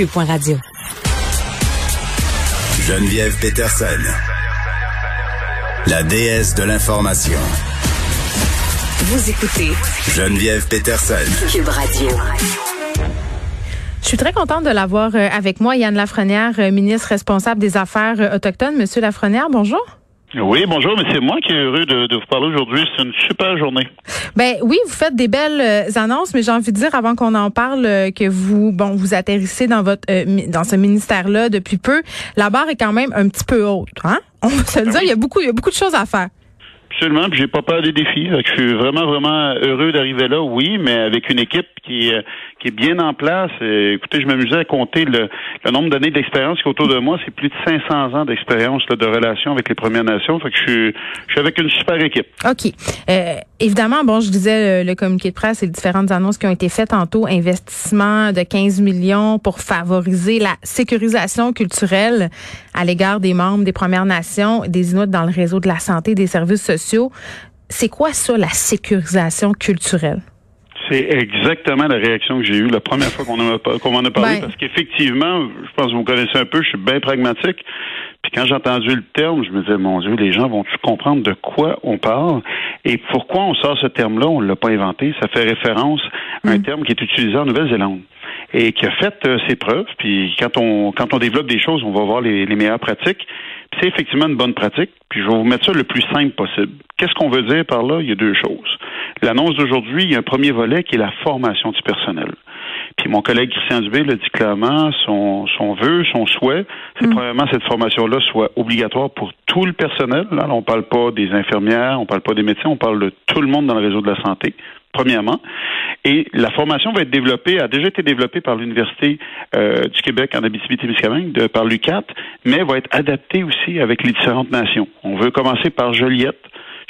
Cube.radio. Geneviève Peterson, la déesse de l'information. Vous écoutez Geneviève Peterson. Cube Radio. Je suis très contente de l'avoir euh, avec moi, Yann Lafrenière, euh, ministre responsable des Affaires euh, autochtones. Monsieur Lafrenière, bonjour. Oui, bonjour, mais c'est moi qui est heureux de, de vous parler aujourd'hui. C'est une super journée. Ben oui, vous faites des belles annonces, mais j'ai envie de dire avant qu'on en parle que vous, bon, vous atterrissez dans votre dans ce ministère-là depuis peu. La barre est quand même un petit peu haute, hein? On va se le dire, il y a beaucoup, il y a beaucoup de choses à faire. Absolument, puis j'ai pas peur des défis. Je suis vraiment, vraiment heureux d'arriver là, oui, mais avec une équipe qui, euh, qui est bien en place. écoutez, je m'amusais à compter le, le nombre d'années d'expérience qui autour de moi. C'est plus de 500 ans d'expérience de relation avec les Premières Nations. Fait que je suis, je suis avec une super équipe. OK. Euh, évidemment, bon, je disais le, communiqué de presse et les différentes annonces qui ont été faites tantôt. Investissement de 15 millions pour favoriser la sécurisation culturelle à l'égard des membres des Premières Nations, des Inuits dans le réseau de la santé, des services sociaux c'est quoi ça, la sécurisation culturelle? C'est exactement la réaction que j'ai eue la première fois qu'on m'en a parlé, ben. parce qu'effectivement, je pense que vous connaissez un peu, je suis bien pragmatique. Puis quand j'ai entendu le terme, je me disais, mon Dieu, les gens vont-tu comprendre de quoi on parle? Et pourquoi on sort ce terme-là? On ne l'a pas inventé. Ça fait référence à un mm. terme qui est utilisé en Nouvelle-Zélande et qui a fait euh, ses preuves. Puis quand on quand on développe des choses, on va voir les, les meilleures pratiques. C'est effectivement une bonne pratique. Puis je vais vous mettre ça le plus simple possible. Qu'est-ce qu'on veut dire par là? Il y a deux choses. L'annonce d'aujourd'hui, il y a un premier volet qui est la formation du personnel. Puis mon collègue Christian Dubé l'a dit clairement, son, son vœu, son souhait, c'est mm. probablement cette formation-là soit obligatoire pour tout le personnel. Là, on parle pas des infirmières, on parle pas des médecins, on parle de tout le monde dans le réseau de la santé premièrement. Et la formation va être développée, a déjà été développée par l'Université euh, du Québec en Abitibi-Témiscamingue, par l'UCAT, mais va être adaptée aussi avec les différentes nations. On veut commencer par Joliette.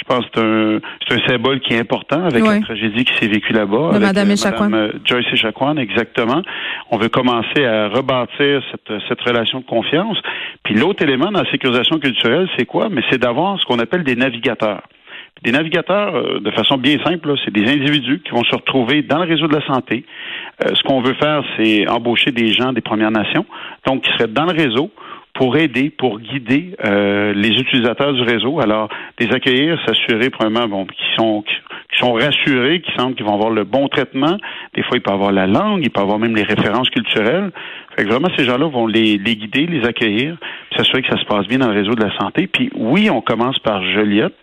Je pense que c'est un, symbole qui est important avec la tragédie qui s'est vécue là-bas. avec Madame, euh, Madame euh, Joyce Echaquan, exactement. On veut commencer à rebâtir cette, cette relation de confiance. Puis l'autre élément dans la sécurisation culturelle, c'est quoi? Mais c'est d'avoir ce qu'on appelle des navigateurs. Des navigateurs, euh, de façon bien simple, c'est des individus qui vont se retrouver dans le réseau de la santé. Euh, ce qu'on veut faire, c'est embaucher des gens des Premières Nations, donc qui seraient dans le réseau pour aider, pour guider euh, les utilisateurs du réseau. Alors, les accueillir, s'assurer premièrement bon, qu'ils sont qui sont rassurés, qui sentent qu'ils vont avoir le bon traitement. Des fois, ils peuvent avoir la langue, ils peuvent avoir même les références culturelles. Fait que vraiment, ces gens-là vont les, les guider, les accueillir, s'assurer que ça se passe bien dans le réseau de la santé. Puis oui, on commence par Joliette,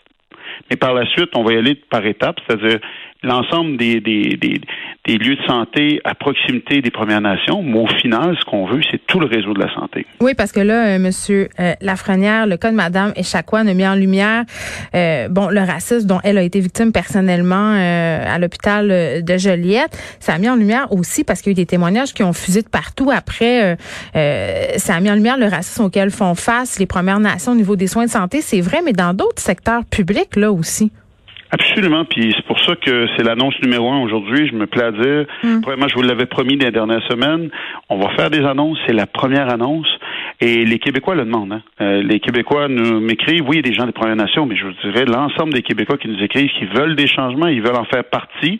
mais par la suite, on va y aller par étapes, c'est-à-dire l'ensemble des, des, des, des, lieux de santé à proximité des Premières Nations. Mais au final, ce qu'on veut, c'est tout le réseau de la santé. Oui, parce que là, euh, Monsieur euh, Lafrenière, le cas de Madame Echaquan a mis en lumière euh, bon le racisme dont elle a été victime personnellement euh, à l'hôpital de Joliette. Ça a mis en lumière aussi parce qu'il y a eu des témoignages qui ont fusé de partout après. ça a mis en lumière le racisme auquel font face les Premières Nations au niveau des soins de santé. C'est vrai, mais dans d'autres secteurs publics là aussi. Absolument, puis c'est pour ça que c'est l'annonce numéro un aujourd'hui. Je me plais à dire, mm. je vous l'avais promis les dernières semaines, on va faire des annonces. C'est la première annonce, et les Québécois le demandent. Hein. Euh, les Québécois nous m'écrivent, oui, il y a des gens des Premières Nations, mais je vous dirais l'ensemble des Québécois qui nous écrivent, qui veulent des changements, ils veulent en faire partie.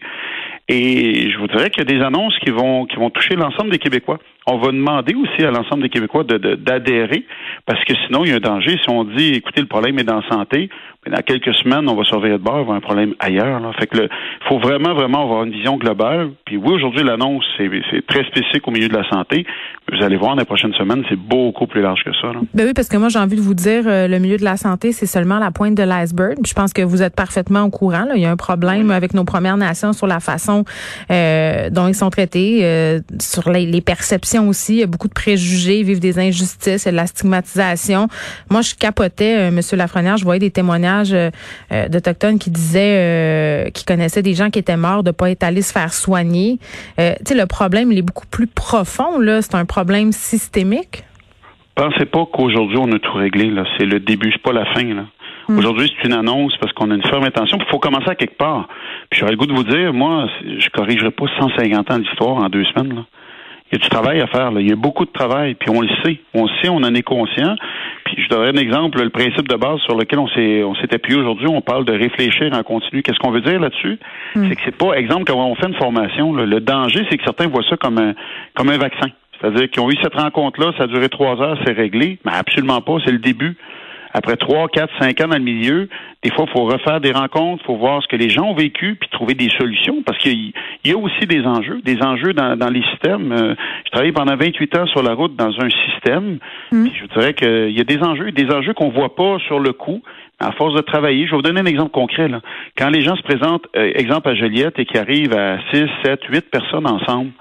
Et je vous dirais qu'il y a des annonces qui vont qui vont toucher l'ensemble des Québécois. On va demander aussi à l'ensemble des Québécois d'adhérer, parce que sinon il y a un danger. Si on dit, écoutez, le problème est dans la santé, mais dans quelques semaines, on va surveiller de bord, il va avoir un problème ailleurs. Là. Fait que le, faut vraiment, vraiment avoir une vision globale. Puis oui, aujourd'hui, l'annonce, c'est très spécifique au milieu de la santé. Vous allez voir, dans les prochaines semaines, c'est beaucoup plus large que ça. Là. Ben oui, parce que moi, j'ai envie de vous dire, euh, le milieu de la santé, c'est seulement la pointe de l'iceberg. Je pense que vous êtes parfaitement au courant. Là. Il y a un problème avec nos Premières Nations sur la façon euh, dont ils sont traités, euh, sur les, perceptions aussi. Il y a beaucoup de préjugés, ils vivent des injustices, il y a de la stigmatisation. Moi, je capotais, Monsieur Lafrenière, je voyais des témoignages euh, euh, d'Autochtones qui disaient euh, qu'ils connaissaient des gens qui étaient morts de pas être allés se faire soigner. tu sais, le problème, il est beaucoup plus profond, là. C'est un problème systémique. Pensez pas qu'aujourd'hui, on a tout réglé, là. C'est le début, c'est pas la fin, là. Hmm. Aujourd'hui, c'est une annonce parce qu'on a une ferme intention. Il faut commencer à quelque part. Puis j'aurais le goût de vous dire, moi, je corrigerai pas 150 ans d'histoire en deux semaines. Là. Il y a du travail à faire. Là. Il y a beaucoup de travail. Puis on le sait. On le sait, on en est conscient. Puis je donnerai un exemple, le principe de base sur lequel on s'est on s'est appuyé aujourd'hui, on parle de réfléchir en continu. Qu'est-ce qu'on veut dire là-dessus? Hmm. C'est que c'est pas, exemple, quand on fait une formation, le danger, c'est que certains voient ça comme un comme un vaccin. C'est-à-dire qu'ils ont eu cette rencontre-là, ça a duré trois heures, c'est réglé. Mais absolument pas, c'est le début après trois, quatre, cinq ans dans le milieu, des fois, il faut refaire des rencontres, il faut voir ce que les gens ont vécu, puis trouver des solutions, parce qu'il y a aussi des enjeux, des enjeux dans, les systèmes. Euh, je travaillé pendant 28 ans sur la route dans un système, mmh. je dirais qu'il y a des enjeux, des enjeux qu'on voit pas sur le coup, à force de travailler, je vais vous donner un exemple concret. Là. Quand les gens se présentent, euh, exemple à Joliette, et qui arrivent à 6, 7, 8 personnes ensemble,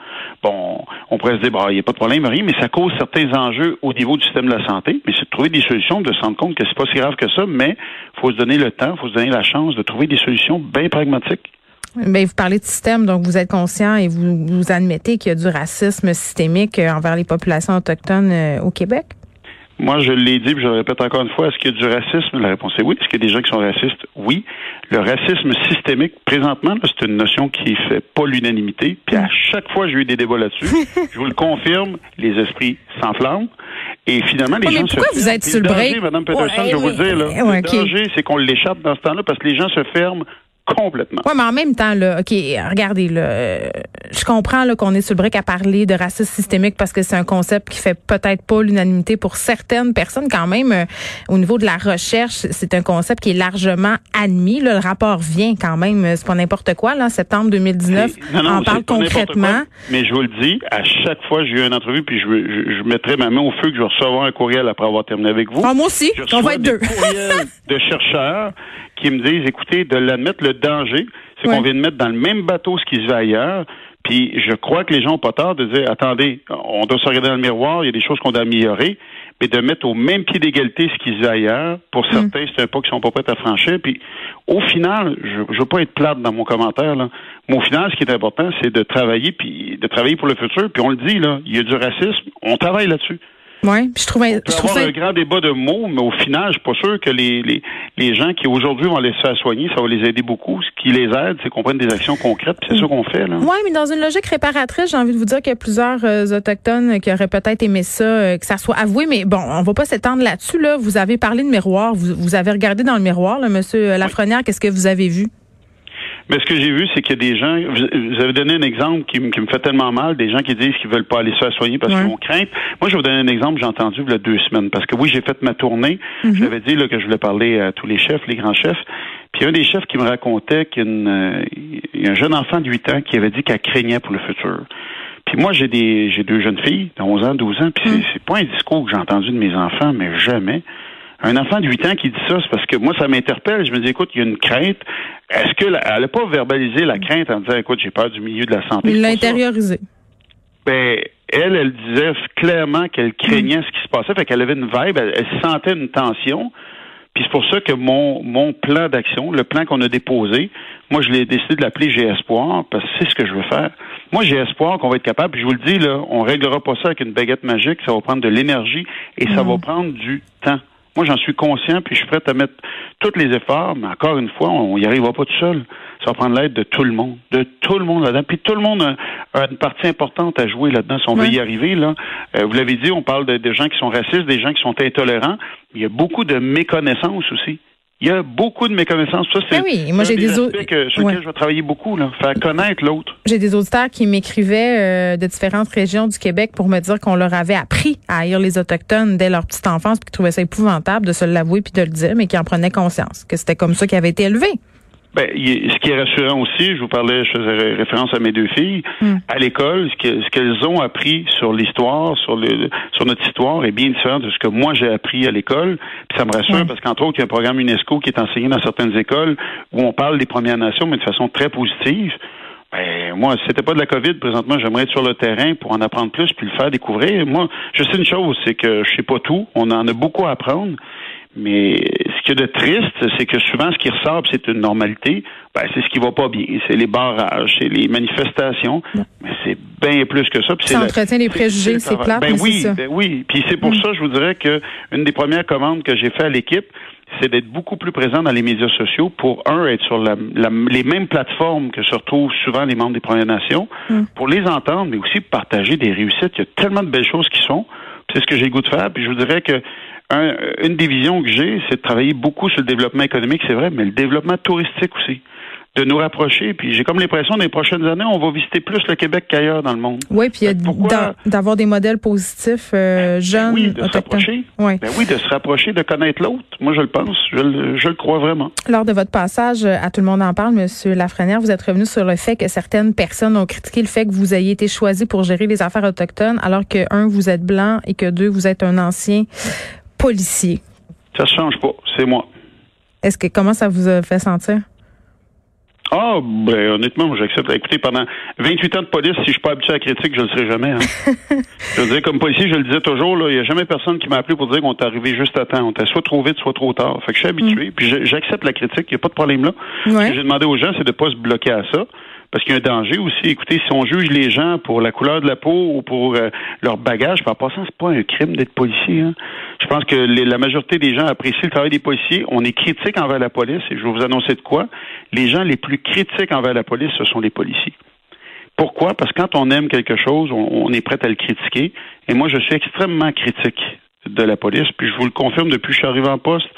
bon, on pourrait se dire, bah, il n'y a pas de problème, rien, mais ça cause certains enjeux au niveau du système de la santé. Mais c'est de trouver des solutions, de se rendre compte que c'est pas si grave que ça, mais faut se donner le temps, faut se donner la chance de trouver des solutions bien pragmatiques. Mais vous parlez de système, donc vous êtes conscient et vous, vous admettez qu'il y a du racisme systémique euh, envers les populations autochtones euh, au Québec? Moi, je l'ai dit, puis je le répète encore une fois, est-ce qu'il y a du racisme? La réponse est oui. Est-ce qu'il y a des gens qui sont racistes? Oui. Le racisme systémique, présentement, c'est une notion qui fait pas l'unanimité. Puis à chaque fois, j'ai eu des débats là-dessus. je vous le confirme, les esprits s'enflamment. Et finalement, les gens mais pourquoi vous êtes sur le break? Madame Peterson, je vais vous dire, là, le danger, c'est qu'on l'échappe dans ce temps-là parce que les gens se ferment complètement. Oui, mais en même temps, là, OK, regardez, là, euh, je comprends là, qu'on est sur le brick à parler de racisme systémique parce que c'est un concept qui fait peut-être pas l'unanimité pour certaines personnes. Quand même, euh, au niveau de la recherche, c'est un concept qui est largement admis. Là, le rapport vient quand même, euh, c'est pas n'importe quoi. Là, septembre 2019, on parle concrètement. mais je vous le dis, à chaque fois j'ai eu une entrevue, puis je, je, je, mettrai ma main au feu que je vais recevoir un courriel après avoir terminé avec vous. Ah, moi aussi, on va être deux. de chercheurs qui me disent, écoutez, de l'admettre, le danger, c'est qu'on vient de mettre dans le même bateau ce qui se fait ailleurs. Puis je crois que les gens ont pas tort de dire, attendez, on doit se regarder dans le miroir, il y a des choses qu'on doit améliorer, mais de mettre au même pied d'égalité ce qui se fait ailleurs, pour mm. certains, c'est un pas qui sont pas prêts à franchir. Puis au final, je, je veux pas être plate dans mon commentaire, là, mais au final, ce qui est important, c'est de travailler, puis de travailler pour le futur. Puis on le dit, là, il y a du racisme, on travaille là-dessus. Oui, je trouvais. je trouve un grand débat de mots, mais au final, je suis pas sûr que les, les, les gens qui aujourd'hui vont les faire soigner, ça va les aider beaucoup. Ce qui les aide, c'est qu'on prenne des actions concrètes, c'est ça qu'on fait. là. Oui, mais dans une logique réparatrice, j'ai envie de vous dire qu'il y a plusieurs euh, autochtones qui auraient peut-être aimé ça, euh, que ça soit avoué, mais bon, on va pas s'étendre là-dessus. Là. Vous avez parlé de miroir, vous, vous avez regardé dans le miroir, là, Monsieur Lafrenière, qu'est-ce que vous avez vu? Mais ce que j'ai vu, c'est qu'il y a des gens. Vous, avez donné un exemple qui, me fait tellement mal, des gens qui disent qu'ils veulent pas aller se faire soigner parce qu'ils ont crainte. Moi, je vais vous donner un exemple. J'ai entendu il y a deux semaines parce que oui, j'ai fait ma tournée. J'avais dit là, que je voulais parler à tous les chefs, les grands chefs. Puis un des chefs qui me racontait qu'il euh, y a un jeune enfant de 8 ans qui avait dit qu'elle craignait pour le futur. Puis moi, j'ai des j'ai deux jeunes filles de 11 ans, 12 ans, puis mm. c'est pas un discours que j'ai entendu de mes enfants, mais jamais. Un enfant de 8 ans qui dit ça, c'est parce que moi, ça m'interpelle. Je me dis, écoute, il y a une crainte. Est-ce qu'elle n'a pas verbalisé la crainte en disant, écoute, j'ai peur du milieu de la santé? Il l'a intériorisé. Ben, elle, elle disait clairement qu'elle craignait ce qui se passait, fait qu'elle avait une vibe, elle, sentait une tension. Puis c'est pour ça que mon, mon plan d'action, le plan qu'on a déposé, moi, je l'ai décidé de l'appeler J'ai espoir, parce que c'est ce que je veux faire. Moi, j'ai espoir qu'on va être capable, puis je vous le dis, là, on réglera pas ça avec une baguette magique, ça va prendre de l'énergie et ça mm. va prendre du temps. Moi, j'en suis conscient, puis je suis prêt à mettre tous les efforts, mais encore une fois, on n'y arrivera pas tout seul. Ça va prendre l'aide de tout le monde, de tout le monde là-dedans. Puis tout le monde a, une partie importante à jouer là-dedans si on veut y arriver. Là, euh, vous l'avez dit, on parle de, de gens qui sont racistes, des gens qui sont intolérants. Il y a beaucoup de méconnaissance aussi. Il y a beaucoup de méconnaissances. Ça, c'est ben oui, moi j'ai des, sur lesquels je vais travailler beaucoup, là, faire connaître l'autre. J'ai des auditeurs qui m'écrivaient euh, de différentes régions du Québec pour me dire qu'on leur avait appris à haïr les autochtones dès leur petite enfance, puis qu'ils trouvaient ça épouvantable de se l'avouer puis de le dire, mais qui en prenaient conscience, que c'était comme ça qu'ils avaient été élevés. Ben, ce qui est rassurant aussi, je vous parlais, je faisais référence à mes deux filles, hmm. à l'école, ce qu'elles ont appris sur l'histoire, sur le, sur notre histoire est bien différent de ce que moi j'ai appris à l'école. Puis ça me rassure parce qu'entre autres, il y a un programme UNESCO qui est enseigné dans certaines écoles où on parle des Premières Nations, mais de façon très positive. Ben, moi, si c'était pas de la COVID, présentement, j'aimerais être sur le terrain pour en apprendre plus puis le faire découvrir. Moi, je sais une chose, c'est que je sais pas tout. On en a beaucoup à apprendre. Mais ce qui est de triste, c'est que souvent, ce qui ressort, c'est une normalité, ben, c'est ce qui va pas bien. C'est les barrages, c'est les manifestations. Mais c'est bien plus que ça. Ça entretient les préjugés, c'est plat. Ben oui, ben oui. Puis c'est pour mm. ça, je vous dirais que une des premières commandes que j'ai fait à l'équipe, c'est d'être beaucoup plus présent dans les médias sociaux pour, un, être sur la, les mêmes plateformes que se retrouvent souvent les membres des Premières Nations, mm. pour les entendre, mais aussi partager des réussites. Il y a tellement de belles choses qui sont. C'est ce que j'ai le goût de faire. Puis je vous dirais que une des visions que j'ai, c'est de travailler beaucoup sur le développement économique, c'est vrai, mais le développement touristique aussi. de nous rapprocher. Puis j'ai comme l'impression, dans les prochaines années, on va visiter plus le Québec qu'ailleurs dans le monde. Oui, puis d'avoir des modèles positifs euh, ben, ben jeunes, oui, de se rapprocher. Oui. Ben oui, de se rapprocher, de connaître l'autre. Moi, je le pense. Je, le crois vraiment. Lors de votre passage à Tout le monde en parle, Monsieur Lafrenière, vous êtes revenu sur le fait que certaines personnes ont critiqué le fait que vous ayez été choisi pour gérer les affaires autochtones, alors que, un, vous êtes blanc et que, deux, vous êtes un ancien policier. Ça ne change pas. C'est moi. Est-ce que comment ça vous a fait sentir? Ah, ben honnêtement, j'accepte. Écoutez, pendant 28 ans de police, si je suis pas habitué à la critique, je le serai jamais. Hein. je veux dire, comme policier, je le disais toujours, il n'y a jamais personne qui m'a appelé pour dire qu'on est arrivé juste à temps. On était soit trop vite, soit trop tard. Fait que je suis habitué, mm. puis j'accepte la critique, il n'y a pas de problème là. Ce que j'ai demandé aux gens, c'est de pas se bloquer à ça. Parce qu'il y a un danger aussi. Écoutez, si on juge les gens pour la couleur de la peau ou pour euh, leur bagage, par passant, c'est pas un crime d'être policier. Hein. Je pense que la majorité des gens apprécient le travail des policiers. On est critique envers la police et je vais vous annoncer de quoi. Les gens les plus critiques envers la police, ce sont les policiers. Pourquoi? Parce que quand on aime quelque chose, on est prêt à le critiquer. Et moi, je suis extrêmement critique de la police. Puis je vous le confirme, depuis que je suis arrivé en poste,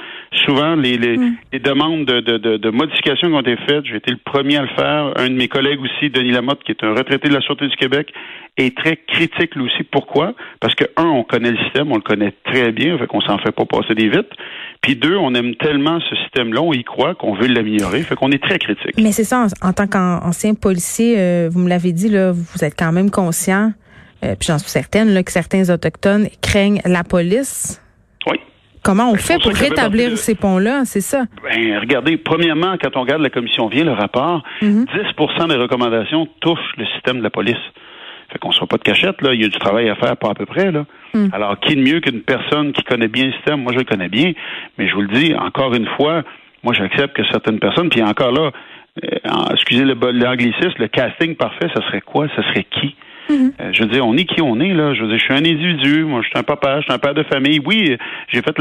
souvent les, les, mm. demandes de, de, de, modifications qui ont été faites, j'ai été le premier à le faire. Un de mes collègues aussi, Denis Lamotte, qui est un retraité de la Sûreté du Québec, est très critique lui aussi. Pourquoi? Parce que, un, on connaît le système, on le connaît très bien, fait qu'on s'en fait pas passer des vites. Puis deux, on aime tellement ce système-là, on y croit qu'on veut l'améliorer, fait qu'on est très critique. Mais c'est ça, en, tant qu'ancien policier, euh, vous me l'avez dit, là, vous êtes quand même conscient euh, puis j'en suis certaine là, que certains autochtones craignent la police. Comment on ben, fait pour rétablir ces ponts-là, c'est ça? Ben, regardez, premièrement, quand on regarde la commission vient, le rapport, 10 mhm. des recommandations touchent le système de la police. Fait qu'on soit pas de cachette, là. Il y a du travail à faire, pas à peu près, là. Mhm. Alors, qui de mieux qu'une personne qui connaît bien le système? Moi, je le connais bien. Mais je vous le dis, encore une fois, moi, j'accepte que certaines personnes, puis encore là, euh, excusez l'anglicisme, le casting parfait, ça serait quoi? Ça serait qui? Mhm. Euh, je veux dire, on est qui on est, là. Je veux dire, je suis un individu. Moi, je suis un papa, je suis un père de famille. Oui, j'ai fait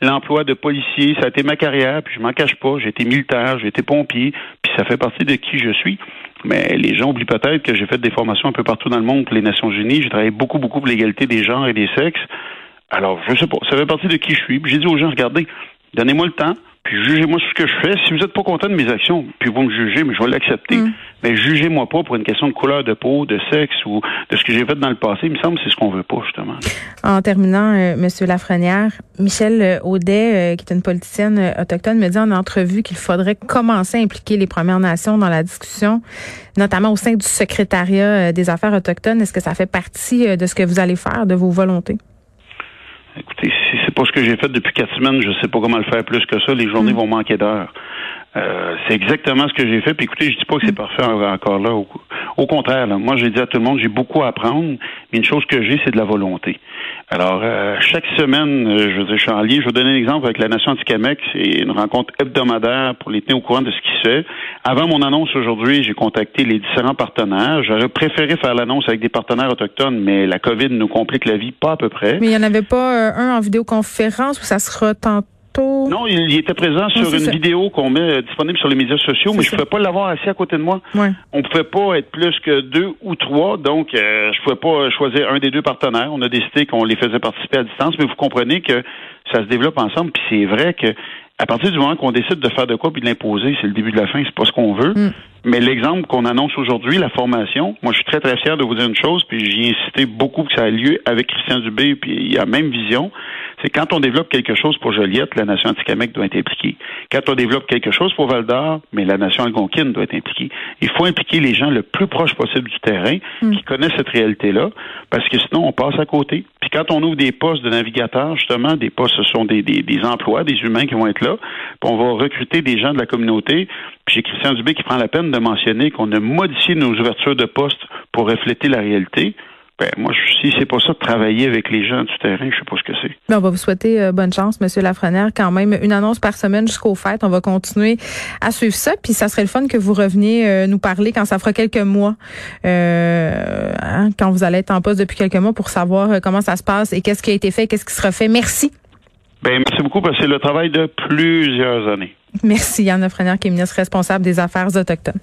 l'emploi de policier. Ça a été ma carrière, puis je m'en cache pas. J'ai été militaire, j'ai été pompier, puis ça fait partie de qui je suis. Mais les gens oublient peut-être que j'ai fait des formations un peu partout dans le monde pour les Nations Unies. J'ai travaillé beaucoup, beaucoup pour l'égalité des genres et des sexes. Alors, je sais pas, ça fait partie de qui je suis. J'ai dit aux gens, regardez, donnez-moi le temps, puis jugez-moi ce que je fais. Si vous n'êtes pas content de mes actions, puis vous me jugez, mais je vais l'accepter. Mm. Mais jugez-moi pas pour une question de couleur de peau, de sexe ou de ce que j'ai fait dans le passé. Il me semble que c'est ce qu'on veut pas, justement. En terminant, euh, Monsieur Lafrenière, Michel euh, Audet, euh, qui est une politicienne euh, autochtone, me dit en entrevue qu'il faudrait commencer à impliquer les Premières Nations dans la discussion, notamment au sein du secrétariat des affaires autochtones. Est-ce que ça fait partie de ce que vous allez faire, de vos volontés? Écoutez, si pas ce que j'ai fait depuis quatre semaines, je sais pas comment le faire plus que ça. Les journées mm. vont manquer d'heures. Euh, c'est exactement ce que j'ai fait. Puis écoutez, je dis pas que c'est mm. parfait encore là. Au, contraire, moi j'ai dit à tout le monde, j'ai beaucoup à apprendre, mais une chose que j'ai, c'est de la volonté. Alors, euh, chaque semaine, euh, je veux dire, je. Je vais donner un exemple avec la Nation anti-Camec. C'est une rencontre hebdomadaire pour les tenir au courant de ce qui se fait. Avant mon annonce aujourd'hui, j'ai contacté les différents partenaires. J'aurais préféré faire l'annonce avec des partenaires autochtones, mais la COVID nous complique la vie pas à peu près. Mais il n'y en avait pas un en vidéoconférence où ça sera non, il, était présent sur une vidéo qu'on met euh, disponible sur les médias sociaux, mais je ne pouvais pas l'avoir assis à côté de moi. On On pouvait pas être plus que deux ou trois, donc euh, je pouvais pas choisir un des deux partenaires. On a décidé qu'on les faisait participer à distance, mais vous comprenez que ça se développe ensemble, puis c'est vrai que à partir du moment qu'on décide de faire de quoi puis de l'imposer, c'est le début de la fin, c'est pas ce qu'on veut. Mm. Mais l'exemple qu'on annonce aujourd'hui, la formation, moi je suis très très fier de vous dire une chose, puis j'y ai incité beaucoup que ça a lieu avec Christian Dubé, puis il y a même vision c'est quand on développe quelque chose pour Joliette, la nation anticamec doit être impliquée. Quand on développe quelque chose pour Val d'Or, mais la nation algonquine doit être impliquée. Il faut impliquer les gens le plus proche possible du terrain mm. qui connaissent cette réalité-là, parce que sinon on passe à côté. Puis quand on ouvre des postes de navigateurs, justement, des postes, ce sont des, des, des emplois, des humains qui vont être là, puis on va recruter des gens de la communauté. Puis j'ai Christian Dubé qui prend la peine de mentionner qu'on a modifié nos ouvertures de postes pour refléter la réalité. Ben, moi, si c'est pas ça de travailler avec les gens du terrain, je sais pas ce que c'est. Ben, on va vous souhaiter euh, bonne chance, Monsieur Lafrenière. Quand même, une annonce par semaine jusqu'au fêtes. On va continuer à suivre ça. Puis ça serait le fun que vous reveniez euh, nous parler quand ça fera quelques mois, euh, hein, quand vous allez être en poste depuis quelques mois pour savoir euh, comment ça se passe et qu'est-ce qui a été fait, qu'est-ce qui sera fait. Merci. Ben, merci beaucoup parce que c'est le travail de plusieurs années. Merci, Yann Lafrenière, qui est ministre responsable des Affaires autochtones.